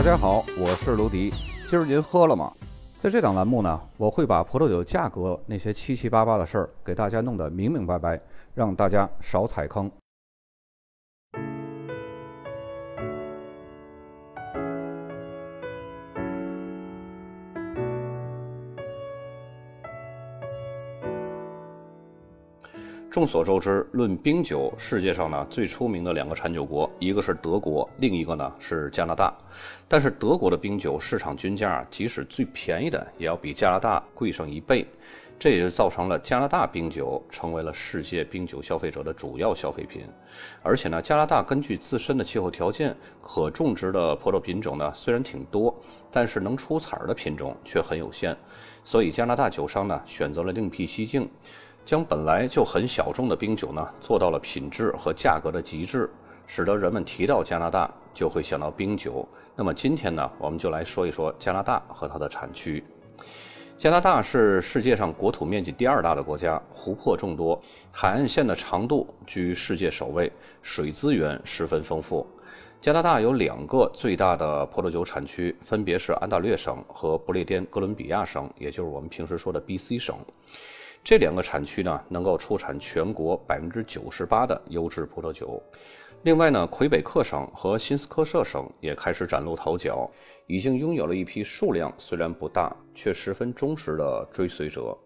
大家好，我是卢迪。今儿您喝了吗？在这档栏目呢，我会把葡萄酒价格那些七七八八的事儿给大家弄得明明白白，让大家少踩坑。众所周知，论冰酒，世界上呢最出名的两个产酒国，一个是德国，另一个呢是加拿大。但是德国的冰酒市场均价，即使最便宜的，也要比加拿大贵上一倍。这也就造成了加拿大冰酒成为了世界冰酒消费者的主要消费品。而且呢，加拿大根据自身的气候条件，可种植的葡萄品种呢虽然挺多，但是能出彩儿的品种却很有限。所以加拿大酒商呢选择了另辟蹊径。将本来就很小众的冰酒呢，做到了品质和价格的极致，使得人们提到加拿大就会想到冰酒。那么今天呢，我们就来说一说加拿大和它的产区。加拿大是世界上国土面积第二大的国家，湖泊众多，海岸线的长度居世界首位，水资源十分丰富。加拿大有两个最大的葡萄酒产区，分别是安大略省和不列颠哥伦比亚省，也就是我们平时说的 B.C 省。这两个产区呢，能够出产全国百分之九十八的优质葡萄酒。另外呢，魁北克省和新斯科舍省也开始崭露头角，已经拥有了一批数量虽然不大，却十分忠实的追随者。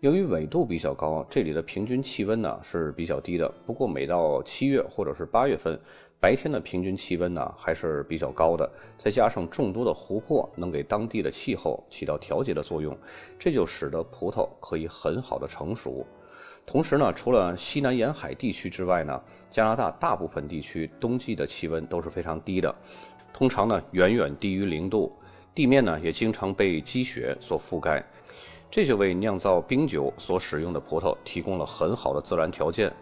由于纬度比较高，这里的平均气温呢是比较低的。不过每到七月或者是八月份，白天的平均气温呢还是比较高的。再加上众多的湖泊，能给当地的气候起到调节的作用，这就使得葡萄可以很好的成熟。同时呢，除了西南沿海地区之外呢，加拿大大部分地区冬季的气温都是非常低的，通常呢远远低于零度，地面呢也经常被积雪所覆盖。这就为酿造冰酒所使用的葡萄提供了很好的自然条件。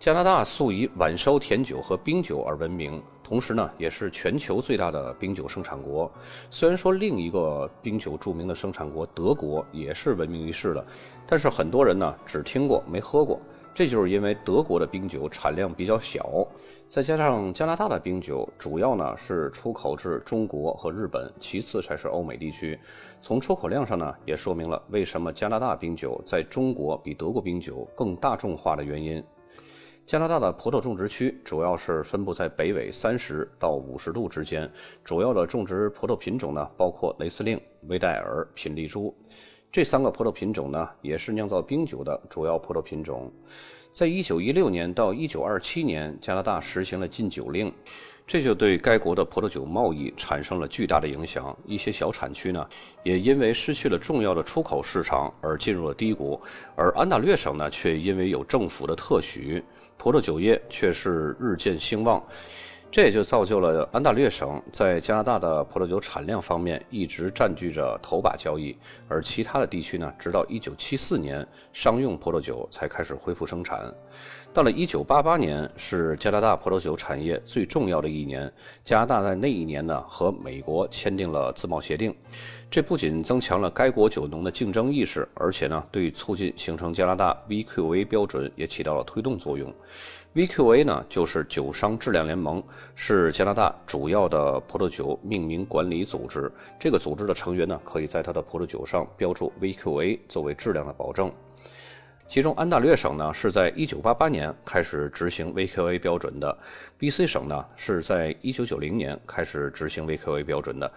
加拿大素以晚烧甜酒和冰酒而闻名，同时呢，也是全球最大的冰酒生产国。虽然说另一个冰酒著名的生产国德国也是闻名于世的，但是很多人呢只听过没喝过。这就是因为德国的冰酒产量比较小，再加上加拿大的冰酒主要呢是出口至中国和日本，其次才是欧美地区。从出口量上呢，也说明了为什么加拿大冰酒在中国比德国冰酒更大众化的原因。加拿大的葡萄种植区主要是分布在北纬三十到五十度之间，主要的种植葡萄品种呢包括雷司令、威戴尔、品丽珠。这三个葡萄品种呢，也是酿造冰酒的主要葡萄品种。在一九一六年到一九二七年，加拿大实行了禁酒令，这就对该国的葡萄酒贸易产生了巨大的影响。一些小产区呢，也因为失去了重要的出口市场而进入了低谷。而安大略省呢，却因为有政府的特许，葡萄酒业却是日渐兴旺。这也就造就了安大略省在加拿大的葡萄酒产量方面一直占据着头把交椅，而其他的地区呢，直到1974年商用葡萄酒才开始恢复生产。到了1988年，是加拿大葡萄酒产业最重要的一年。加拿大在那一年呢，和美国签订了自贸协定，这不仅增强了该国酒农的竞争意识，而且呢，对促进形成加拿大 VQA 标准也起到了推动作用。VQA 呢，就是酒商质量联盟，是加拿大主要的葡萄酒命名管理组织。这个组织的成员呢，可以在他的葡萄酒上标注 VQA 作为质量的保证。其中，安大略省呢是在1988年开始执行 VQA 标准的，BC 省呢是在1990年开始执行 VQA 标准的。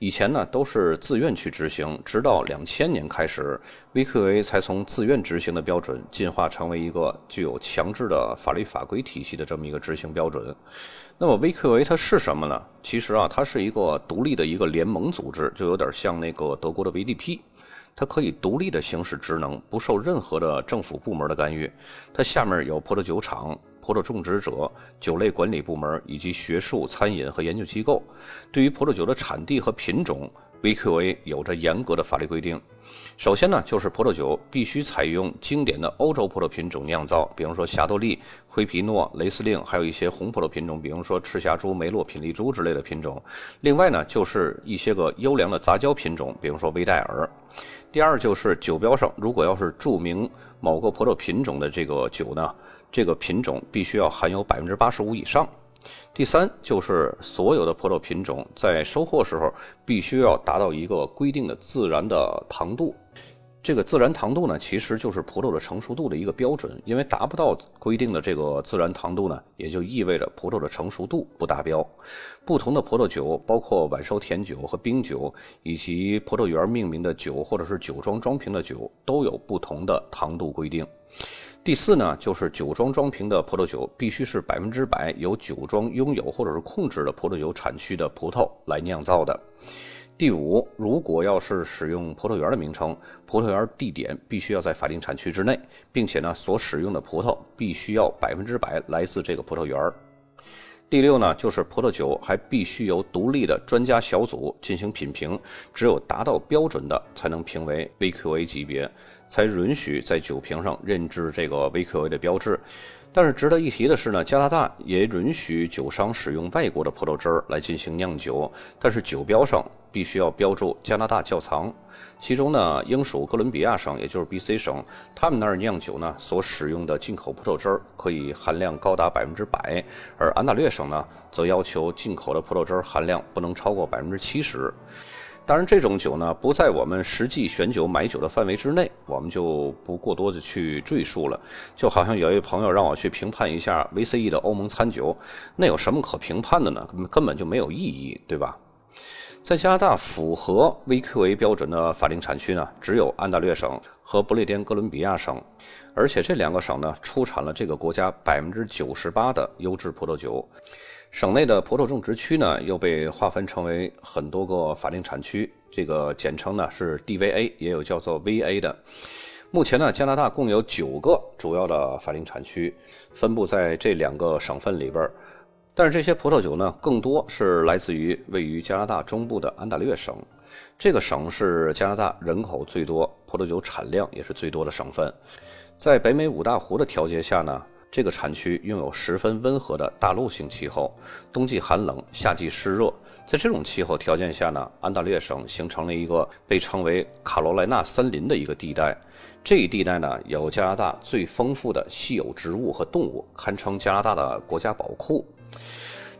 以前呢都是自愿去执行，直到2000年开始，VQA 才从自愿执行的标准进化成为一个具有强制的法律法规体系的这么一个执行标准。那么 VQA 它是什么呢？其实啊，它是一个独立的一个联盟组织，就有点像那个德国的 VDP。它可以独立的行使职能，不受任何的政府部门的干预。它下面有葡萄酒厂、葡萄种植者、酒类管理部门以及学术、餐饮和研究机构。对于葡萄酒的产地和品种，VQA 有着严格的法律规定。首先呢，就是葡萄酒必须采用经典的欧洲葡萄品种酿造，比如说霞多丽、灰皮诺、雷司令，还有一些红葡萄品种，比如说赤霞珠、梅洛、品丽珠之类的品种。另外呢，就是一些个优良的杂交品种，比如说威戴尔。第二就是酒标上，如果要是注明某个葡萄品种的这个酒呢，这个品种必须要含有百分之八十五以上，第三就是所有的葡萄品种在收获时候必须要达到一个规定的自然的糖度。这个自然糖度呢，其实就是葡萄的成熟度的一个标准。因为达不到规定的这个自然糖度呢，也就意味着葡萄的成熟度不达标。不同的葡萄酒，包括晚收甜酒和冰酒，以及葡萄园命名的酒或者是酒庄装瓶的酒，都有不同的糖度规定。第四呢，就是酒庄装瓶的葡萄酒必须是百分之百由酒庄拥有或者是控制的葡萄酒产区的葡萄来酿造的。第五，如果要是使用葡萄园的名称，葡萄园地点必须要在法定产区之内，并且呢，所使用的葡萄必须要百分之百来自这个葡萄园。第六呢，就是葡萄酒还必须由独立的专家小组进行品评，只有达到标准的才能评为 VQA 级别，才允许在酒瓶上认知这个 VQA 的标志。但是值得一提的是呢，加拿大也允许酒商使用外国的葡萄汁儿来进行酿酒，但是酒标上必须要标注加拿大窖藏。其中呢，英属哥伦比亚省，也就是 B.C 省，他们那儿酿酒呢所使用的进口葡萄汁儿可以含量高达百分之百，而安大略省呢则要求进口的葡萄汁儿含量不能超过百分之七十。当然，这种酒呢不在我们实际选酒买酒的范围之内，我们就不过多的去赘述了。就好像有一位朋友让我去评判一下 VCE 的欧盟餐酒，那有什么可评判的呢？根本就没有意义，对吧？在加拿大，符合 VQA 标准的法定产区呢，只有安大略省和不列颠哥伦比亚省，而且这两个省呢出产了这个国家百分之九十八的优质葡萄酒。省内的葡萄种植区呢，又被划分成为很多个法定产区，这个简称呢是 DVA，也有叫做 VA 的。目前呢，加拿大共有九个主要的法定产区，分布在这两个省份里边。但是这些葡萄酒呢，更多是来自于位于加拿大中部的安大略省。这个省是加拿大人口最多、葡萄酒产量也是最多的省份。在北美五大湖的调节下呢。这个产区拥有十分温和的大陆性气候，冬季寒冷，夏季湿热。在这种气候条件下呢，安大略省形成了一个被称为卡罗莱纳森林的一个地带。这一地带呢，有加拿大最丰富的稀有植物和动物，堪称加拿大的国家宝库。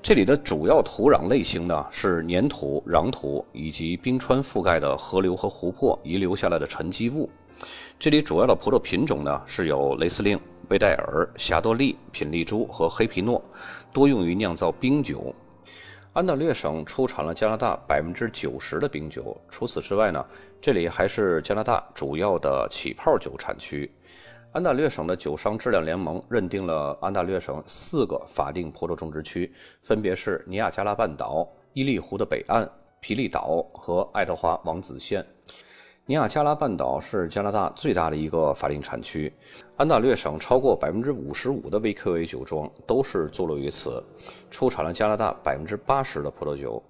这里的主要土壤类型呢是粘土、壤土以及冰川覆盖的河流和湖泊遗留下来的沉积物。这里主要的葡萄品种呢是有雷司令。贝戴尔、霞多丽、品丽珠和黑皮诺，多用于酿造冰酒。安大略省出产了加拿大百分之九十的冰酒。除此之外呢，这里还是加拿大主要的起泡酒产区。安大略省的酒商质量联盟认定了安大略省四个法定葡萄种植区，分别是尼亚加拉半岛、伊利湖的北岸、皮利岛和爱德华王子县。尼亚加拉半岛是加拿大最大的一个法定产区，安大略省超过百分之五十五的 VQA 酒庄都是坐落于此，出产了加拿大百分之八十的葡萄酒。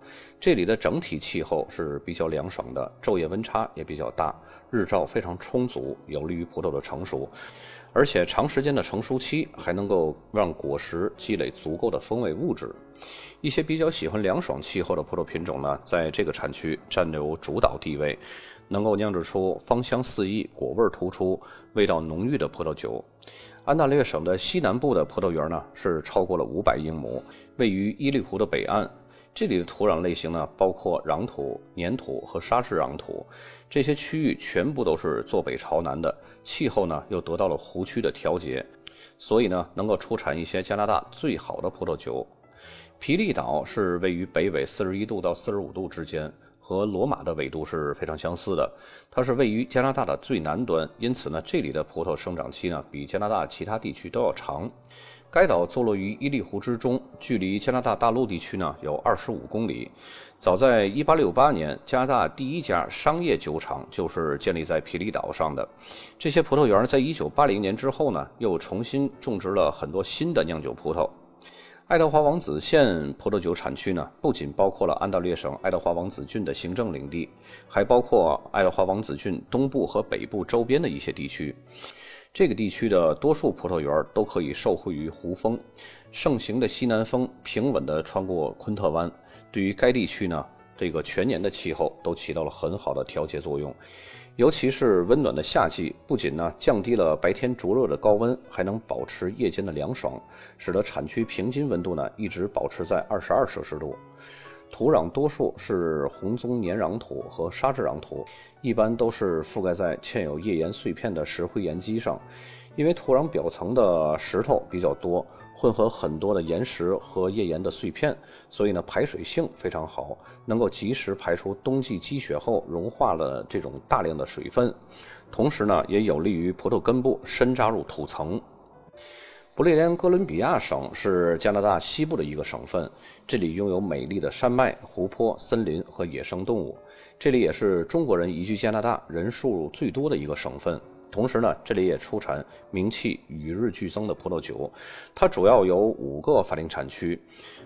这里的整体气候是比较凉爽的，昼夜温差也比较大，日照非常充足，有利于葡萄的成熟。而且长时间的成熟期还能够让果实积累足够的风味物质。一些比较喜欢凉爽气候的葡萄品种呢，在这个产区占有主导地位。能够酿制出芳香四溢、果味突出、味道浓郁的葡萄酒。安大略省的西南部的葡萄园呢，是超过了五百英亩，位于伊利湖的北岸。这里的土壤类型呢，包括壤土、粘土和沙质壤土。这些区域全部都是坐北朝南的，气候呢又得到了湖区的调节，所以呢能够出产一些加拿大最好的葡萄酒。皮利岛是位于北纬四十一度到四十五度之间。和罗马的纬度是非常相似的，它是位于加拿大的最南端，因此呢，这里的葡萄生长期呢比加拿大其他地区都要长。该岛坐落于伊利湖之中，距离加拿大大陆地区呢有二十五公里。早在一八六八年，加拿大第一家商业酒厂就是建立在皮利岛上的。这些葡萄园在一九八零年之后呢，又重新种植了很多新的酿酒葡萄。爱德华王子县葡萄酒产区呢，不仅包括了安大略省爱德华王子郡的行政领地，还包括爱德华王子郡东部和北部周边的一些地区。这个地区的多数葡萄园都可以受惠于湖风，盛行的西南风平稳地穿过昆特湾，对于该地区呢，这个全年的气候都起到了很好的调节作用。尤其是温暖的夏季，不仅呢降低了白天灼热的高温，还能保持夜间的凉爽，使得产区平均温度呢一直保持在二十二摄氏度。土壤多数是红棕黏壤土和沙质壤土，一般都是覆盖在嵌有页岩碎片的石灰岩基上。因为土壤表层的石头比较多，混合很多的岩石和页岩的碎片，所以呢排水性非常好，能够及时排出冬季积雪后融化了这种大量的水分，同时呢也有利于葡萄根部深扎入土层。不列颠哥伦比亚省是加拿大西部的一个省份，这里拥有美丽的山脉、湖泊、森林和野生动物。这里也是中国人移居加拿大人数最多的一个省份。同时呢，这里也出产名气与日俱增的葡萄酒。它主要有五个法定产区，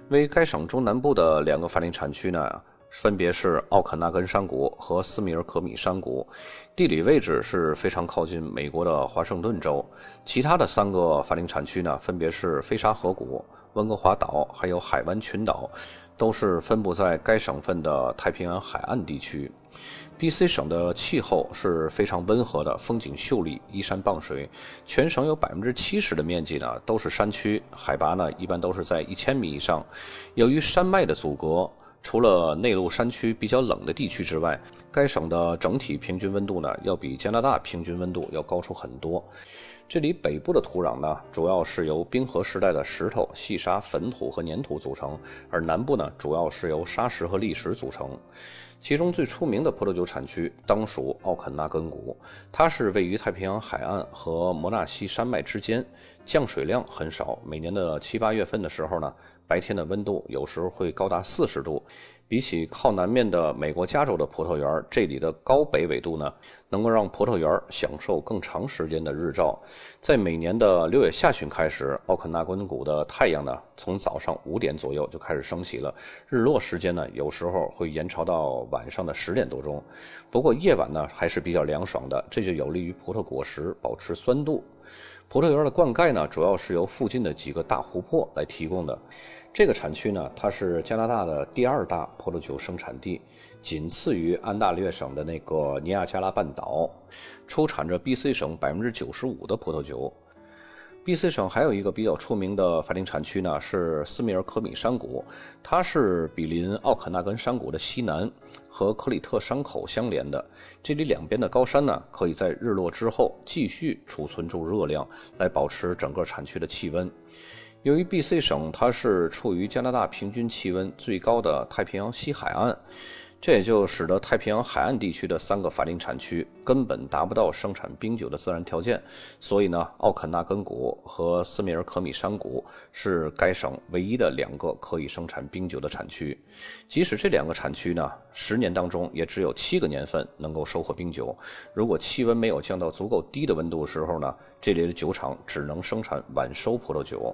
为该省中南部的两个法定产区呢。分别是奥肯纳根山谷和斯米尔可米山谷，地理位置是非常靠近美国的华盛顿州。其他的三个法定产区呢，分别是菲沙河谷、温哥华岛还有海湾群岛，都是分布在该省份的太平洋海岸地区。B.C 省的气候是非常温和的，风景秀丽，依山傍水。全省有百分之七十的面积呢都是山区，海拔呢一般都是在一千米以上。由于山脉的阻隔。除了内陆山区比较冷的地区之外，该省的整体平均温度呢，要比加拿大平均温度要高出很多。这里北部的土壤呢，主要是由冰河时代的石头、细沙、粉土和粘土组成，而南部呢，主要是由沙石和砾石组成。其中最出名的葡萄酒产区当属奥肯纳根谷，它是位于太平洋海岸和摩纳西山脉之间，降水量很少。每年的七八月份的时候呢，白天的温度有时候会高达四十度。比起靠南面的美国加州的葡萄园，这里的高北纬度呢，能够让葡萄园享受更长时间的日照。在每年的六月下旬开始，奥肯纳根谷的太阳呢，从早上五点左右就开始升起了，日落时间呢，有时候会延长到晚上的十点多钟。不过夜晚呢，还是比较凉爽的，这就有利于葡萄果实保持酸度。葡萄园的灌溉呢，主要是由附近的几个大湖泊来提供的。这个产区呢，它是加拿大的第二大葡萄酒生产地，仅次于安大略省的那个尼亚加拉半岛，出产着 B.C 省百分之九十五的葡萄酒。B.C 省还有一个比较出名的法定产区呢，是斯米尔可米山谷，它是比邻奥肯纳根山谷的西南，和克里特山口相连的。这里两边的高山呢，可以在日落之后继续储存住热量，来保持整个产区的气温。由于 B.C 省它是处于加拿大平均气温最高的太平洋西海岸。这也就使得太平洋海岸地区的三个法定产区根本达不到生产冰酒的自然条件，所以呢，奥肯纳根谷和斯米尔可米山谷是该省唯一的两个可以生产冰酒的产区。即使这两个产区呢，十年当中也只有七个年份能够收获冰酒。如果气温没有降到足够低的温度时候呢，这里的酒厂只能生产晚收葡萄酒。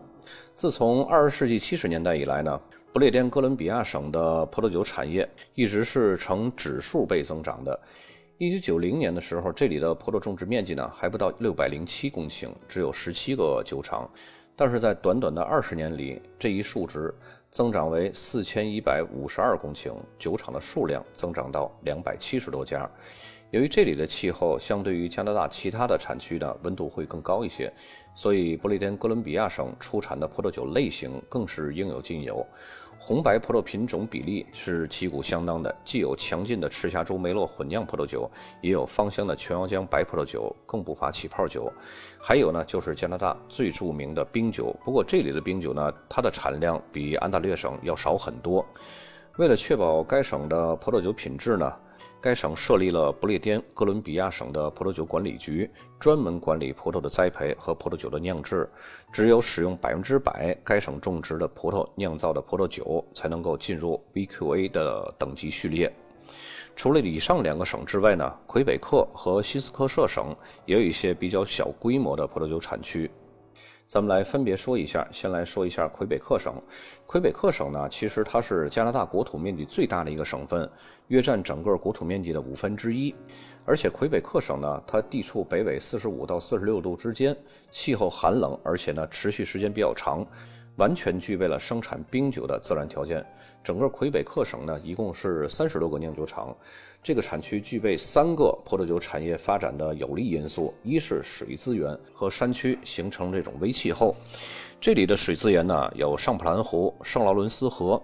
自从二十世纪七十年代以来呢。不列颠哥伦比亚省的葡萄酒产业一直是呈指数倍增长的。一九九零年的时候，这里的葡萄种植面积呢还不到六百零七公顷，只有十七个酒厂。但是在短短的二十年里，这一数值增长为四千一百五十二公顷，酒厂的数量增长到两百七十多家。由于这里的气候相对于加拿大其他的产区呢，温度会更高一些，所以不列颠哥伦比亚省出产的葡萄酒类型更是应有尽有。红白葡萄品种比例是旗鼓相当的，既有强劲的赤霞珠梅洛混酿葡萄酒，也有芳香的全窑浆白葡萄酒，更不乏起泡酒。还有呢，就是加拿大最著名的冰酒。不过这里的冰酒呢，它的产量比安大略省要少很多。为了确保该省的葡萄酒品质呢。该省设立了不列颠哥伦比亚省的葡萄酒管理局，专门管理葡萄的栽培和葡萄酒的酿制。只有使用百分之百该省种植的葡萄酿造的葡萄酒，才能够进入 VQA 的等级序列。除了以上两个省之外呢，魁北克和西斯科舍省也有一些比较小规模的葡萄酒产区。咱们来分别说一下，先来说一下魁北克省。魁北克省呢，其实它是加拿大国土面积最大的一个省份，约占整个国土面积的五分之一。而且魁北克省呢，它地处北纬四十五到四十六度之间，气候寒冷，而且呢持续时间比较长，完全具备了生产冰酒的自然条件。整个魁北克省呢，一共是三十多个酿酒厂。这个产区具备三个葡萄酒产业发展的有利因素：一是水资源和山区形成这种微气候。这里的水资源呢，有上普兰湖、圣劳伦斯河，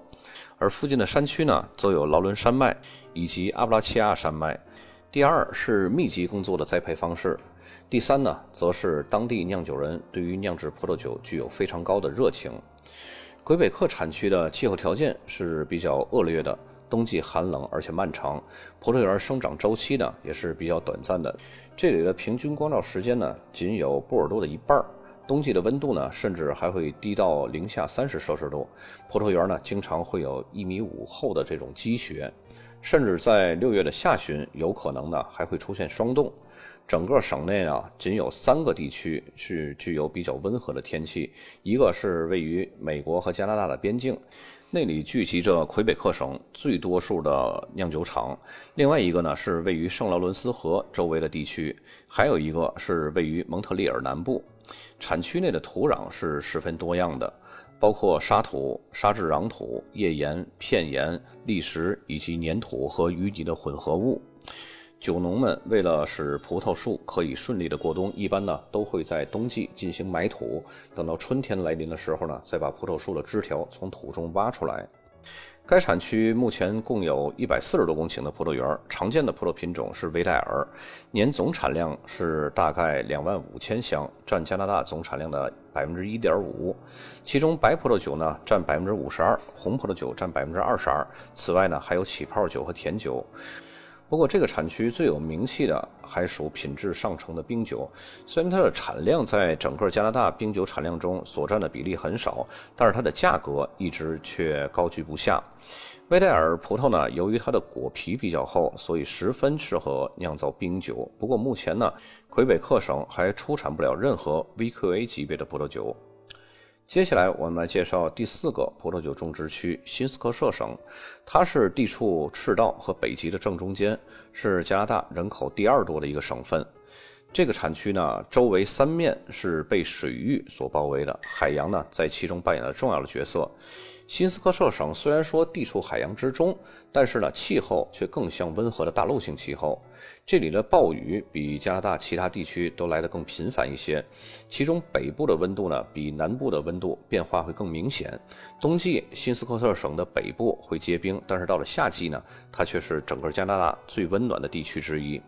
而附近的山区呢，则有劳伦山脉以及阿布拉契亚山脉。第二是密集耕作的栽培方式。第三呢，则是当地酿酒人对于酿制葡萄酒具有非常高的热情。魁北克产区的气候条件是比较恶劣的，冬季寒冷而且漫长，葡萄园生长周期呢也是比较短暂的。这里的平均光照时间呢仅有波尔多的一半，冬季的温度呢甚至还会低到零下三十摄氏度，葡萄园呢经常会有一米五厚的这种积雪，甚至在六月的下旬有可能呢还会出现霜冻。整个省内啊，仅有三个地区是具有比较温和的天气，一个是位于美国和加拿大的边境，那里聚集着魁北克省最多数的酿酒厂；另外一个呢是位于圣劳伦斯河周围的地区，还有一个是位于蒙特利尔南部。产区内的土壤是十分多样的，包括沙土、沙质壤土、页岩、片岩、砾石以及粘土和淤泥的混合物。酒农们为了使葡萄树可以顺利的过冬，一般呢都会在冬季进行埋土，等到春天来临的时候呢，再把葡萄树的枝条从土中挖出来。该产区目前共有一百四十多公顷的葡萄园，常见的葡萄品种是维代尔，年总产量是大概两万五千箱，占加拿大总产量的百分之一点五。其中白葡萄酒呢占百分之五十二，红葡萄酒占百分之二十二。此外呢还有起泡酒和甜酒。不过，这个产区最有名气的还属品质上乘的冰酒。虽然它的产量在整个加拿大冰酒产量中所占的比例很少，但是它的价格一直却高居不下。威代尔葡萄呢，由于它的果皮比较厚，所以十分适合酿造冰酒。不过目前呢，魁北克省还出产不了任何 VQA 级别的葡萄酒。接下来，我们来介绍第四个葡萄酒种植区——新斯科舍省。它是地处赤道和北极的正中间，是加拿大人口第二多的一个省份。这个产区呢，周围三面是被水域所包围的，海洋呢在其中扮演了重要的角色。新斯科舍省虽然说地处海洋之中，但是呢，气候却更像温和的大陆性气候。这里的暴雨比加拿大其他地区都来得更频繁一些，其中北部的温度呢，比南部的温度变化会更明显。冬季，新斯科舍省的北部会结冰，但是到了夏季呢，它却是整个加拿大最温暖的地区之一。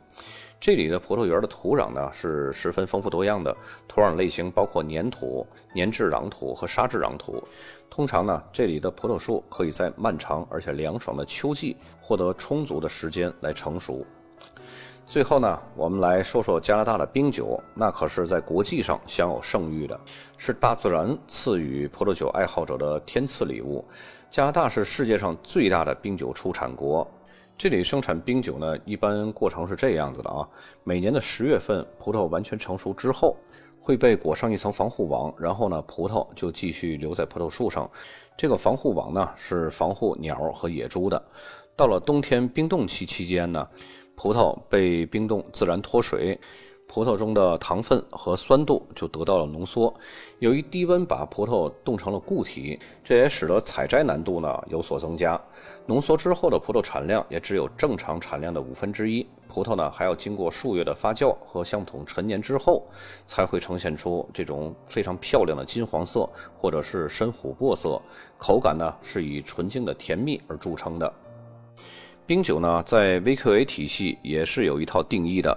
这里的葡萄园的土壤呢是十分丰富多样的，土壤类型包括粘土、粘质壤土和沙质壤土。通常呢，这里的葡萄树可以在漫长而且凉爽的秋季获得充足的时间来成熟。最后呢，我们来说说加拿大的冰酒，那可是在国际上享有盛誉的，是大自然赐予葡萄酒爱好者的天赐礼物。加拿大是世界上最大的冰酒出产国。这里生产冰酒呢，一般过程是这样子的啊。每年的十月份，葡萄完全成熟之后，会被裹上一层防护网，然后呢，葡萄就继续留在葡萄树上。这个防护网呢，是防护鸟和野猪的。到了冬天冰冻期期间呢，葡萄被冰冻自然脱水。葡萄中的糖分和酸度就得到了浓缩，由于低温把葡萄冻成了固体，这也使得采摘难度呢有所增加。浓缩之后的葡萄产量也只有正常产量的五分之一。葡萄呢还要经过数月的发酵和橡木桶陈年之后，才会呈现出这种非常漂亮的金黄色或者是深琥珀色。口感呢是以纯净的甜蜜而著称的。冰酒呢在 VQA 体系也是有一套定义的。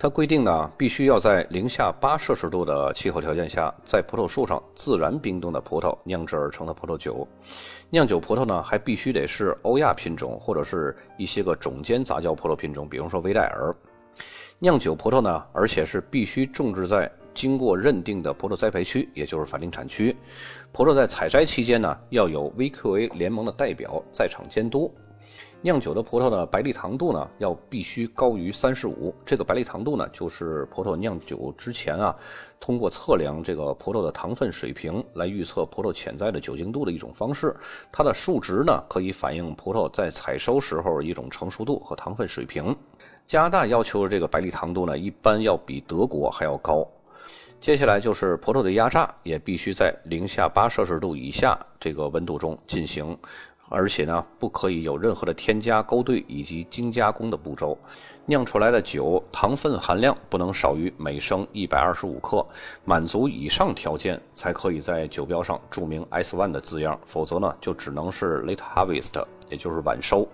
它规定呢，必须要在零下八摄氏度的气候条件下，在葡萄树上自然冰冻的葡萄酿制而成的葡萄酒。酿酒葡萄呢，还必须得是欧亚品种或者是一些个种间杂交葡萄品种，比如说维代尔。酿酒葡萄呢，而且是必须种植在经过认定的葡萄栽培区，也就是法定产区。葡萄在采摘期间呢，要有 VQA 联盟的代表在场监督。酿酒的葡萄的白粒糖度呢，要必须高于三十五。这个白粒糖度呢，就是葡萄酿酒之前啊，通过测量这个葡萄的糖分水平来预测葡萄潜在的酒精度的一种方式。它的数值呢，可以反映葡萄在采收时候一种成熟度和糖分水平。加拿大要求的这个白粒糖度呢，一般要比德国还要高。接下来就是葡萄的压榨，也必须在零下八摄氏度以下这个温度中进行，而且呢，不可以有任何的添加、勾兑以及精加工的步骤。酿出来的酒糖分含量不能少于每升一百二十五克，满足以上条件才可以在酒标上注明 S one 的字样，否则呢，就只能是 Late Harvest，也就是晚收。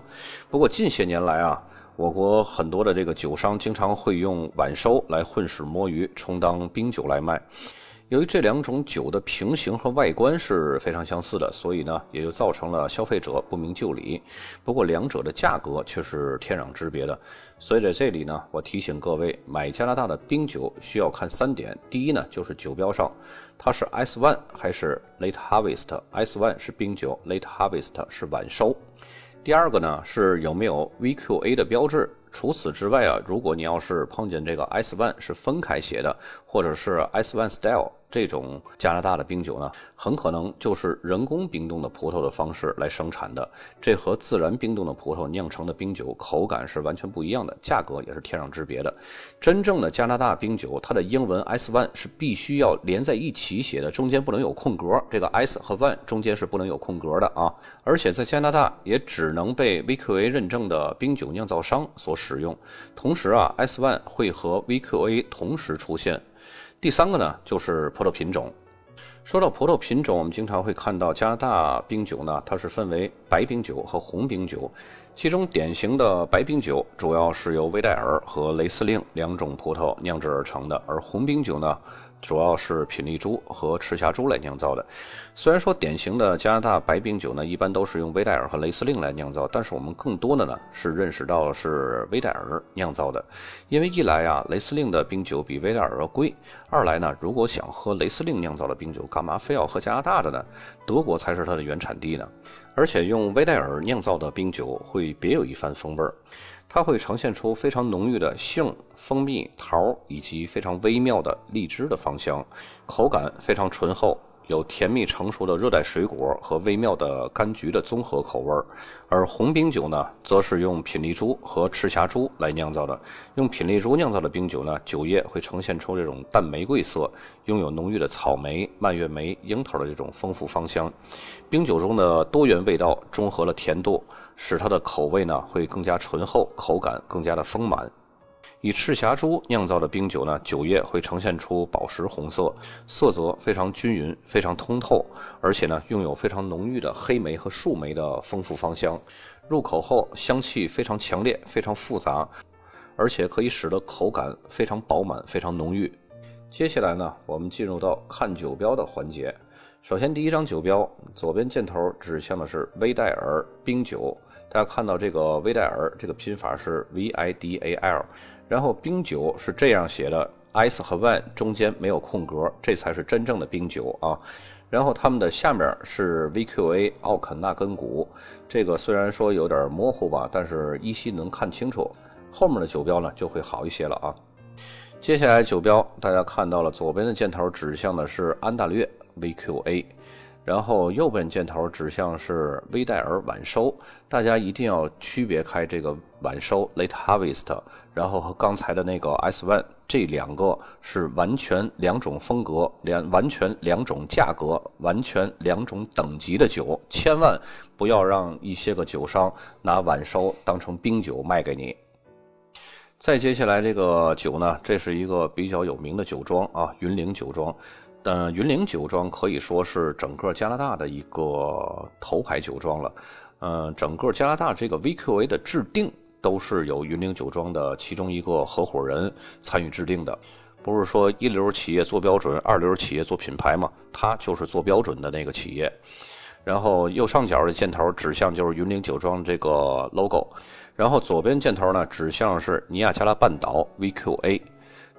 不过近些年来啊。我国很多的这个酒商经常会用晚收来混水摸鱼，充当冰酒来卖。由于这两种酒的瓶形和外观是非常相似的，所以呢，也就造成了消费者不明就里。不过两者的价格却是天壤之别的。所以在这里呢，我提醒各位，买加拿大的冰酒需要看三点：第一呢，就是酒标上它是 S One 还是 Late Harvest，S One 是冰酒，Late Harvest 是晚收。第二个呢是有没有 VQA 的标志。除此之外啊，如果你要是碰见这个 S One 是分开写的，或者是 S One Style。这种加拿大的冰酒呢，很可能就是人工冰冻的葡萄的方式来生产的，这和自然冰冻的葡萄酿成的冰酒口感是完全不一样的，价格也是天壤之别的。真正的加拿大冰酒，它的英文 S one 是必须要连在一起写的，中间不能有空格，这个 S 和 one 中间是不能有空格的啊。而且在加拿大也只能被 VQA 认证的冰酒酿造商所使用。同时啊，S one 会和 VQA 同时出现。第三个呢，就是葡萄品种。说到葡萄品种，我们经常会看到加拿大冰酒呢，它是分为白冰酒和红冰酒。其中典型的白冰酒主要是由威戴尔和雷司令两种葡萄酿制而成的，而红冰酒呢。主要是品丽珠和赤霞珠来酿造的。虽然说典型的加拿大白冰酒呢，一般都是用威戴尔和雷司令来酿造，但是我们更多的呢是认识到是威戴尔酿造的。因为一来啊，雷司令的冰酒比威戴尔要贵；二来呢，如果想喝雷司令酿造的冰酒，干嘛非要喝加拿大的呢？德国才是它的原产地呢。而且用威戴尔酿造的冰酒会别有一番风味儿。它会呈现出非常浓郁的杏、蜂蜜、桃以及非常微妙的荔枝的芳香，口感非常醇厚。有甜蜜成熟的热带水果和微妙的柑橘的综合口味儿，而红冰酒呢，则是用品丽珠和赤霞珠来酿造的。用品丽珠酿造的冰酒呢，酒液会呈现出这种淡玫瑰色，拥有浓郁的草莓、蔓越莓、樱桃的这种丰富芳香。冰酒中的多元味道中和了甜度，使它的口味呢会更加醇厚，口感更加的丰满。以赤霞珠酿造的冰酒呢，酒液会呈现出宝石红色，色泽非常均匀，非常通透，而且呢，拥有非常浓郁的黑莓和树莓的丰富芳香。入口后，香气非常强烈，非常复杂，而且可以使得口感非常饱满，非常浓郁。接下来呢，我们进入到看酒标的环节。首先，第一张酒标左边箭头指向的是威戴尔冰酒，大家看到这个威戴尔这个拼法是 V I D A L。然后冰酒是这样写的，S 和 One 中间没有空格，这才是真正的冰酒啊。然后它们的下面是 VQA 奥肯纳根谷，这个虽然说有点模糊吧，但是依稀能看清楚。后面的酒标呢就会好一些了啊。接下来酒标大家看到了，左边的箭头指向的是安大略 VQA。然后右边箭头指向是威戴尔晚收，大家一定要区别开这个晚收 （late harvest），然后和刚才的那个 S one 这两个是完全两种风格、两完全两种价格、完全两种等级的酒，千万不要让一些个酒商拿晚收当成冰酒卖给你。再接下来这个酒呢，这是一个比较有名的酒庄啊，云岭酒庄。嗯，云岭酒庄可以说是整个加拿大的一个头牌酒庄了。嗯，整个加拿大这个 VQA 的制定都是由云岭酒庄的其中一个合伙人参与制定的。不是说一流企业做标准，二流企业做品牌嘛？他就是做标准的那个企业。然后右上角的箭头指向就是云岭酒庄这个 logo，然后左边箭头呢指向是尼亚加拉半岛 VQA。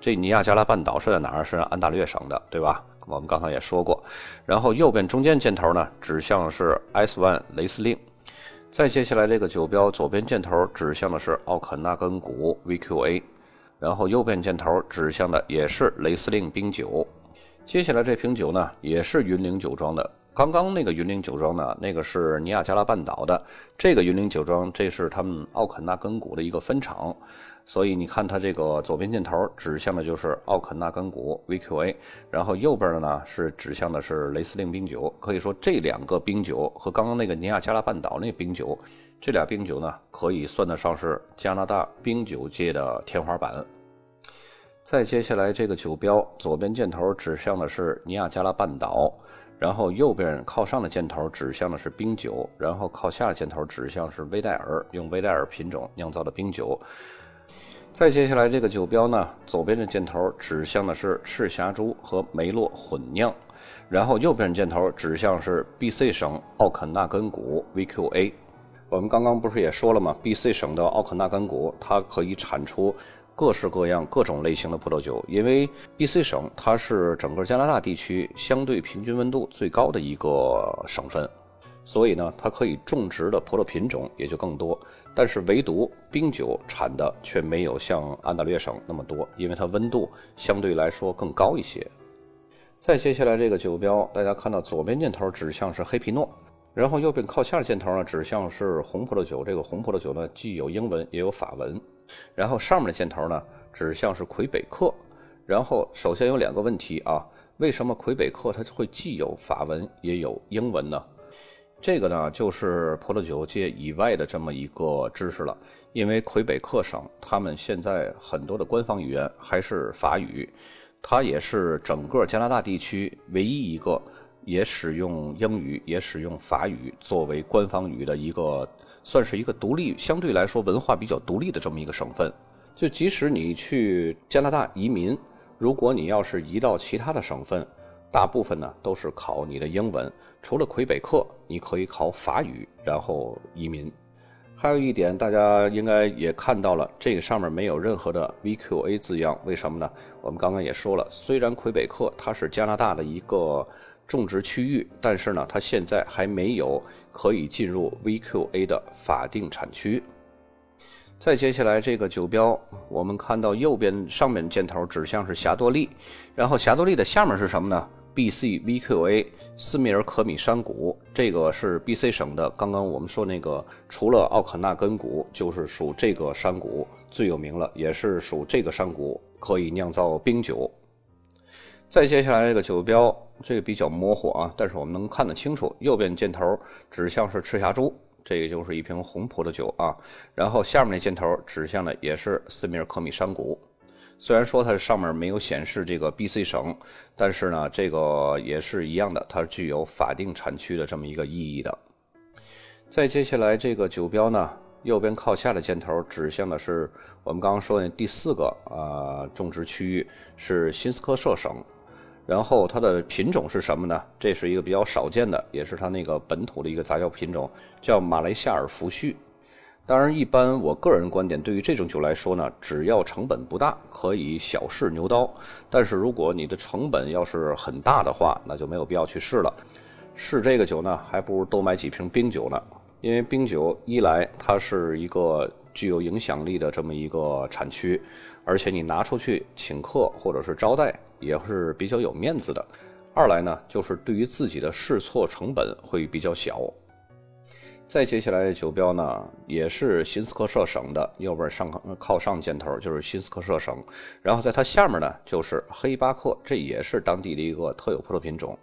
这尼亚加拉半岛是在哪儿？是安大略省的，对吧？我们刚才也说过，然后右边中间箭头呢指向是 S one 雷司令，再接下来这个酒标左边箭头指向的是奥肯纳根谷 VQA，然后右边箭头指向的也是雷司令冰酒。接下来这瓶酒呢也是云岭酒庄的刚刚那个云岭酒庄呢，那个是尼亚加拉半岛的。这个云岭酒庄，这是他们奥肯纳根谷的一个分厂。所以你看它这个左边箭头指向的就是奥肯纳根谷 VQA，然后右边的呢是指向的是雷司令冰酒。可以说这两个冰酒和刚刚那个尼亚加拉半岛那冰酒，这俩冰酒呢可以算得上是加拿大冰酒界的天花板。再接下来这个酒标，左边箭头指向的是尼亚加拉半岛。然后右边靠上的箭头指向的是冰酒，然后靠下的箭头指向是威戴尔用威戴尔品种酿造的冰酒。再接下来这个酒标呢，左边的箭头指向的是赤霞珠和梅洛混酿，然后右边箭头指向是 B.C 省奥肯纳根谷 V.Q.A。我们刚刚不是也说了吗？B.C 省的奥肯纳根谷它可以产出。各式各样、各种类型的葡萄酒，因为 B.C 省它是整个加拿大地区相对平均温度最高的一个省份，所以呢，它可以种植的葡萄品种也就更多。但是唯独冰酒产的却没有像安大略省那么多，因为它温度相对来说更高一些。再接下来这个酒标，大家看到左边箭头指向是黑皮诺，然后右边靠下的箭头呢指向是红葡萄酒。这个红葡萄酒呢既有英文也有法文。然后上面的箭头呢，指向是魁北克。然后首先有两个问题啊，为什么魁北克它会既有法文也有英文呢？这个呢就是葡萄酒界以外的这么一个知识了。因为魁北克省他们现在很多的官方语言还是法语，它也是整个加拿大地区唯一一个也使用英语也使用法语作为官方语的一个。算是一个独立，相对来说文化比较独立的这么一个省份。就即使你去加拿大移民，如果你要是移到其他的省份，大部分呢都是考你的英文，除了魁北克，你可以考法语，然后移民。还有一点，大家应该也看到了，这个上面没有任何的 VQA 字样，为什么呢？我们刚刚也说了，虽然魁北克它是加拿大的一个。种植区域，但是呢，它现在还没有可以进入 VQA 的法定产区。再接下来这个酒标，我们看到右边上面箭头指向是霞多丽，然后霞多丽的下面是什么呢？BC VQA 斯米尔可米山谷，这个是 BC 省的。刚刚我们说那个，除了奥肯纳根谷，就是属这个山谷最有名了，也是属这个山谷可以酿造冰酒。再接下来这个酒标，这个比较模糊啊，但是我们能看得清楚。右边箭头指向是赤霞珠，这个就是一瓶红葡萄酒啊。然后下面那箭头指向的也是斯米尔可米山谷。虽然说它上面没有显示这个 B.C 省，但是呢，这个也是一样的，它具有法定产区的这么一个意义的。再接下来这个酒标呢，右边靠下的箭头指向的是我们刚刚说的第四个啊种植区域是新斯科舍省。然后它的品种是什么呢？这是一个比较少见的，也是它那个本土的一个杂交品种，叫马来西亚尔福序。当然，一般我个人观点，对于这种酒来说呢，只要成本不大，可以小试牛刀。但是如果你的成本要是很大的话，那就没有必要去试了。试这个酒呢，还不如多买几瓶冰酒呢。因为冰酒一来它是一个具有影响力的这么一个产区，而且你拿出去请客或者是招待。也是比较有面子的。二来呢，就是对于自己的试错成本会比较小。再接下来的酒标呢，也是新斯科舍省的，右边上靠上箭头就是新斯科舍省，然后在它下面呢就是黑巴克，这也是当地的一个特有葡萄品种。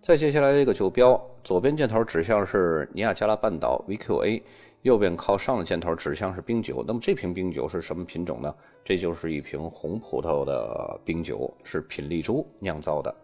再接下来这个酒标，左边箭头指向是尼亚加拉半岛 VQA。右边靠上的箭头指向是冰酒，那么这瓶冰酒是什么品种呢？这就是一瓶红葡萄的冰酒，是品丽珠酿造的。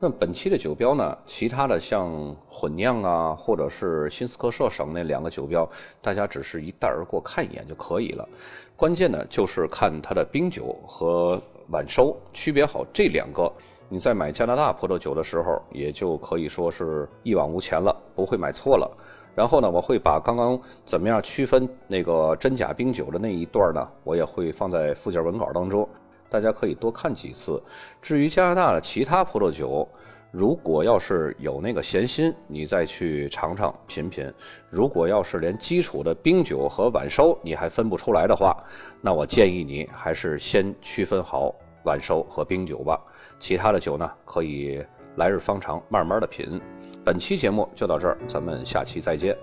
那本期的酒标呢？其他的像混酿啊，或者是新斯科舍省那两个酒标，大家只是一带而过看一眼就可以了。关键呢，就是看它的冰酒和晚收区别好，这两个你在买加拿大葡萄酒的时候，也就可以说是一往无前了，不会买错了。然后呢，我会把刚刚怎么样区分那个真假冰酒的那一段呢，我也会放在附件文稿当中，大家可以多看几次。至于加拿大的其他葡萄酒，如果要是有那个闲心，你再去尝尝品品；如果要是连基础的冰酒和晚收你还分不出来的话，那我建议你还是先区分好晚收和冰酒吧。其他的酒呢，可以来日方长，慢慢的品。本期节目就到这儿，咱们下期再见。